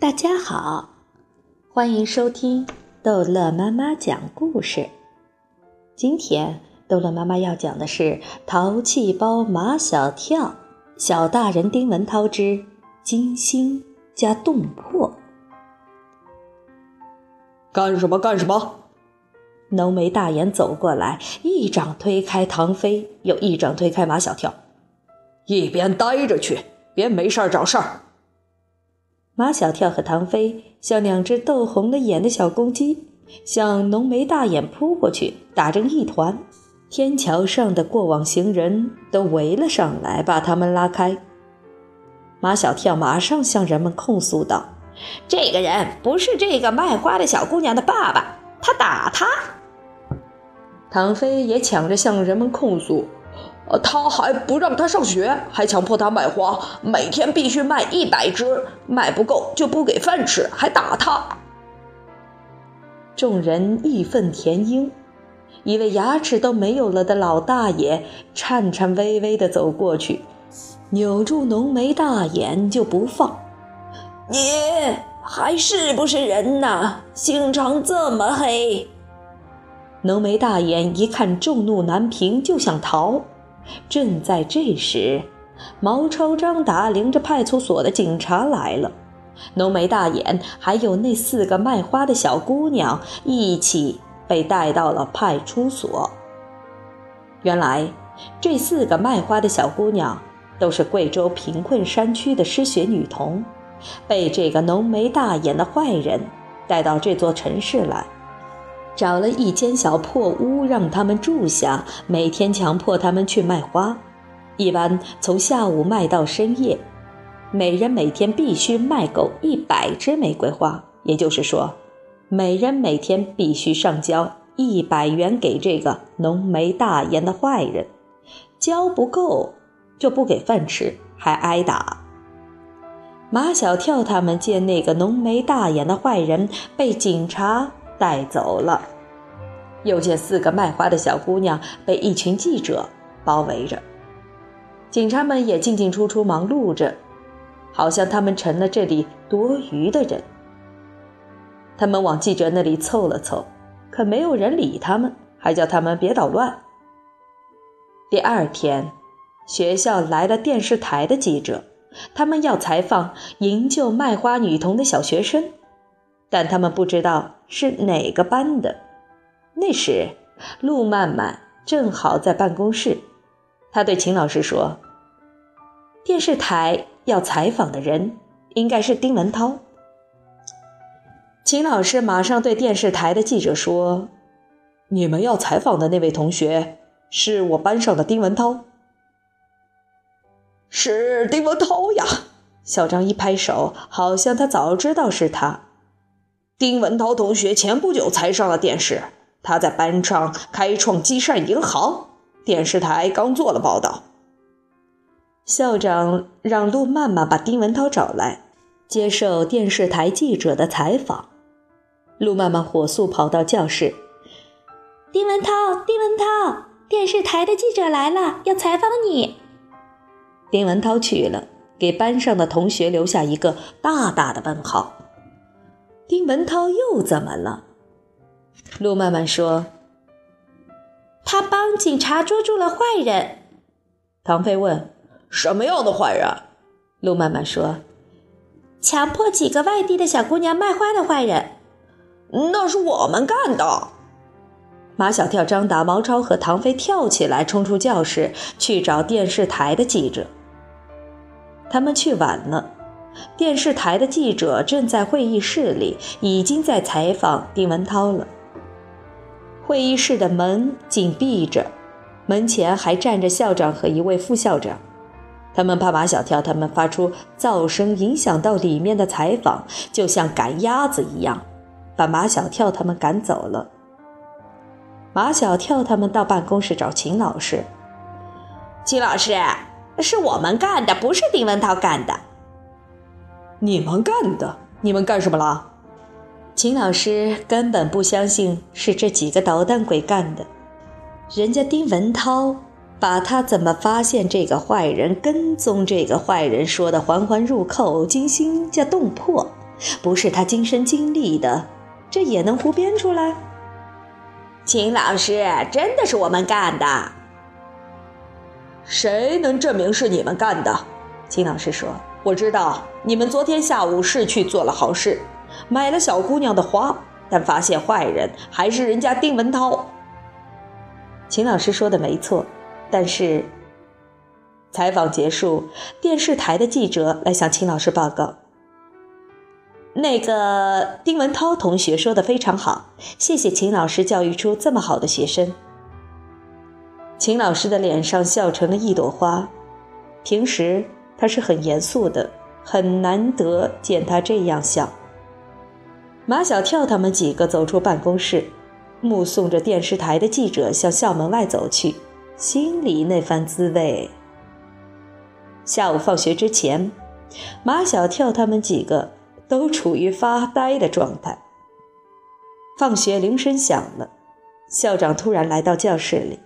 大家好，欢迎收听逗乐妈妈讲故事。今天逗乐妈妈要讲的是《淘气包马小跳》，小大人丁文涛之金星加洞破。干什么？干什么？浓眉大眼走过来，一掌推开唐飞，又一掌推开马小跳。一边待着去，别没事儿找事儿。马小跳和唐飞像两只斗红了眼的小公鸡，向浓眉大眼扑过去，打成一团。天桥上的过往行人都围了上来，把他们拉开。马小跳马上向人们控诉道：“这个人不是这个卖花的小姑娘的爸爸，他打她。”唐飞也抢着向人们控诉。他还不让他上学，还强迫他卖花，每天必须卖一百只，卖不够就不给饭吃，还打他。众人义愤填膺，一位牙齿都没有了的老大爷颤颤巍巍地走过去，扭住浓眉大眼就不放。你还是不是人呐？心肠这么黑！浓眉大眼一看众怒难平，就想逃。正在这时，毛超、张达领着派出所的警察来了，浓眉大眼还有那四个卖花的小姑娘一起被带到了派出所。原来，这四个卖花的小姑娘都是贵州贫困山区的失学女童，被这个浓眉大眼的坏人带到这座城市来。找了一间小破屋让他们住下，每天强迫他们去卖花，一般从下午卖到深夜，每人每天必须卖够一百支玫瑰花，也就是说，每人每天必须上交一百元给这个浓眉大眼的坏人，交不够就不给饭吃，还挨打。马小跳他们见那个浓眉大眼的坏人被警察。带走了，又见四个卖花的小姑娘被一群记者包围着，警察们也进进出出忙碌着，好像他们成了这里多余的人。他们往记者那里凑了凑，可没有人理他们，还叫他们别捣乱。第二天，学校来了电视台的记者，他们要采访营救卖花女童的小学生。但他们不知道是哪个班的。那时，陆曼曼正好在办公室，他对秦老师说：“电视台要采访的人应该是丁文涛。”秦老师马上对电视台的记者说：“你们要采访的那位同学是我班上的丁文涛。”是丁文涛呀！小张一拍手，好像他早知道是他。丁文涛同学前不久才上了电视，他在班上开创积善银行，电视台刚做了报道。校长让陆曼曼把丁文涛找来，接受电视台记者的采访。陆曼曼火速跑到教室：“丁文涛，丁文涛，电视台的记者来了，要采访你。”丁文涛去了，给班上的同学留下一个大大的问号。丁文涛又怎么了？陆曼曼说：“他帮警察捉住了坏人。”唐飞问：“什么样的坏人？”陆曼曼说：“强迫几个外地的小姑娘卖花的坏人。”那是我们干的。马小跳、张达、毛超和唐飞跳起来，冲出教室去找电视台的记者。他们去晚了。电视台的记者正在会议室里，已经在采访丁文涛了。会议室的门紧闭着，门前还站着校长和一位副校长。他们怕马小跳他们发出噪声影响到里面的采访，就像赶鸭子一样，把马小跳他们赶走了。马小跳他们到办公室找秦老师。秦老师，是我们干的，不是丁文涛干的。你们干的？你们干什么了？秦老师根本不相信是这几个捣蛋鬼干的。人家丁文涛把他怎么发现这个坏人、跟踪这个坏人说的环环入扣、惊心加动魄，不是他亲身经历的，这也能胡编出来？秦老师，真的是我们干的。谁能证明是你们干的？秦老师说：“我知道你们昨天下午是去做了好事，买了小姑娘的花，但发现坏人还是人家丁文涛。”秦老师说的没错，但是采访结束，电视台的记者来向秦老师报告：“那个丁文涛同学说的非常好，谢谢秦老师教育出这么好的学生。”秦老师的脸上笑成了一朵花，平时他是很严肃的，很难得见他这样笑。马小跳他们几个走出办公室，目送着电视台的记者向校门外走去，心里那番滋味。下午放学之前，马小跳他们几个都处于发呆的状态。放学铃声响了，校长突然来到教室里。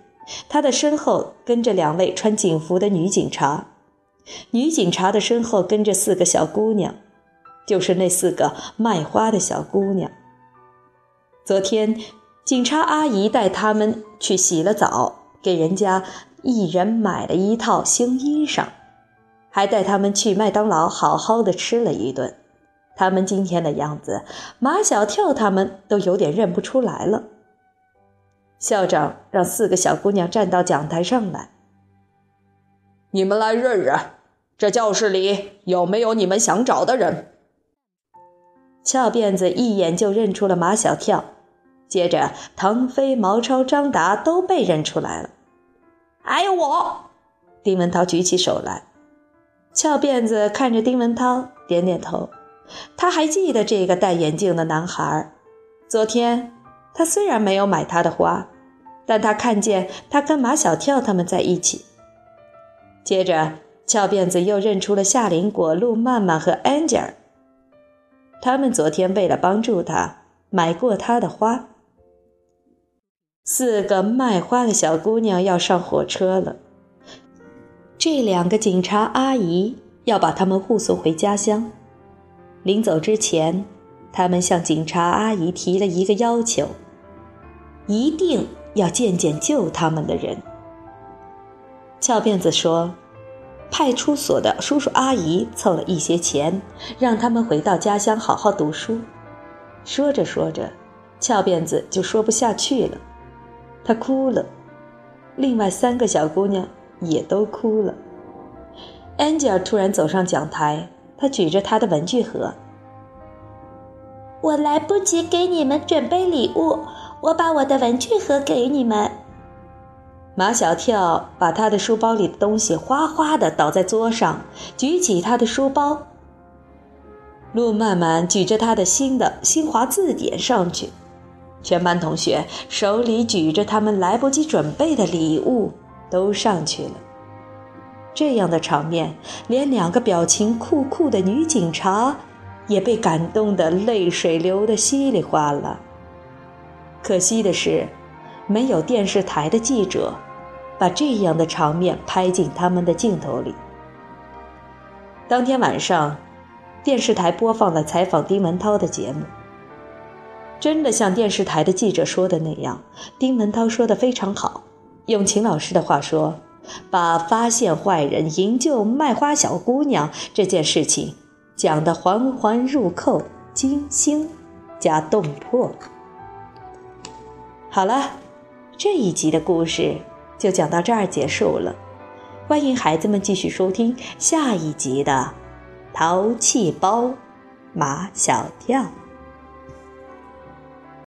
他的身后跟着两位穿警服的女警察，女警察的身后跟着四个小姑娘，就是那四个卖花的小姑娘。昨天，警察阿姨带他们去洗了澡，给人家一人买了一套新衣裳，还带他们去麦当劳好好的吃了一顿。他们今天的样子，马小跳他们都有点认不出来了。校长让四个小姑娘站到讲台上来。你们来认认，这教室里有没有你们想找的人？翘辫子一眼就认出了马小跳，接着唐飞、毛超、张达都被认出来了。还有我，丁文涛举起手来。翘辫子看着丁文涛，点点头。他还记得这个戴眼镜的男孩。昨天他虽然没有买他的花。但他看见他跟马小跳他们在一起。接着，翘辫子又认出了夏林果、陆曼曼和 Angel。他们昨天为了帮助他，买过他的花。四个卖花的小姑娘要上火车了。这两个警察阿姨要把他们护送回家乡。临走之前，他们向警察阿姨提了一个要求：一定。要见见救他们的人。翘辫子说：“派出所的叔叔阿姨凑了一些钱，让他们回到家乡好好读书。”说着说着，翘辫子就说不下去了，他哭了。另外三个小姑娘也都哭了。Angel 突然走上讲台，她举着她的文具盒：“我来不及给你们准备礼物。”我把我的文具盒给你们。马小跳把他的书包里的东西哗哗的倒在桌上，举起他的书包。陆曼曼举着他的新的新华字典上去，全班同学手里举着他们来不及准备的礼物都上去了。这样的场面，连两个表情酷酷的女警察也被感动得泪水流得稀里哗啦。可惜的是，没有电视台的记者把这样的场面拍进他们的镜头里。当天晚上，电视台播放了采访丁文涛的节目。真的像电视台的记者说的那样，丁文涛说的非常好。用秦老师的话说，把发现坏人、营救卖花小姑娘这件事情讲得环环入扣、惊心加动魄。好了，这一集的故事就讲到这儿结束了。欢迎孩子们继续收听下一集的《淘气包马小跳》。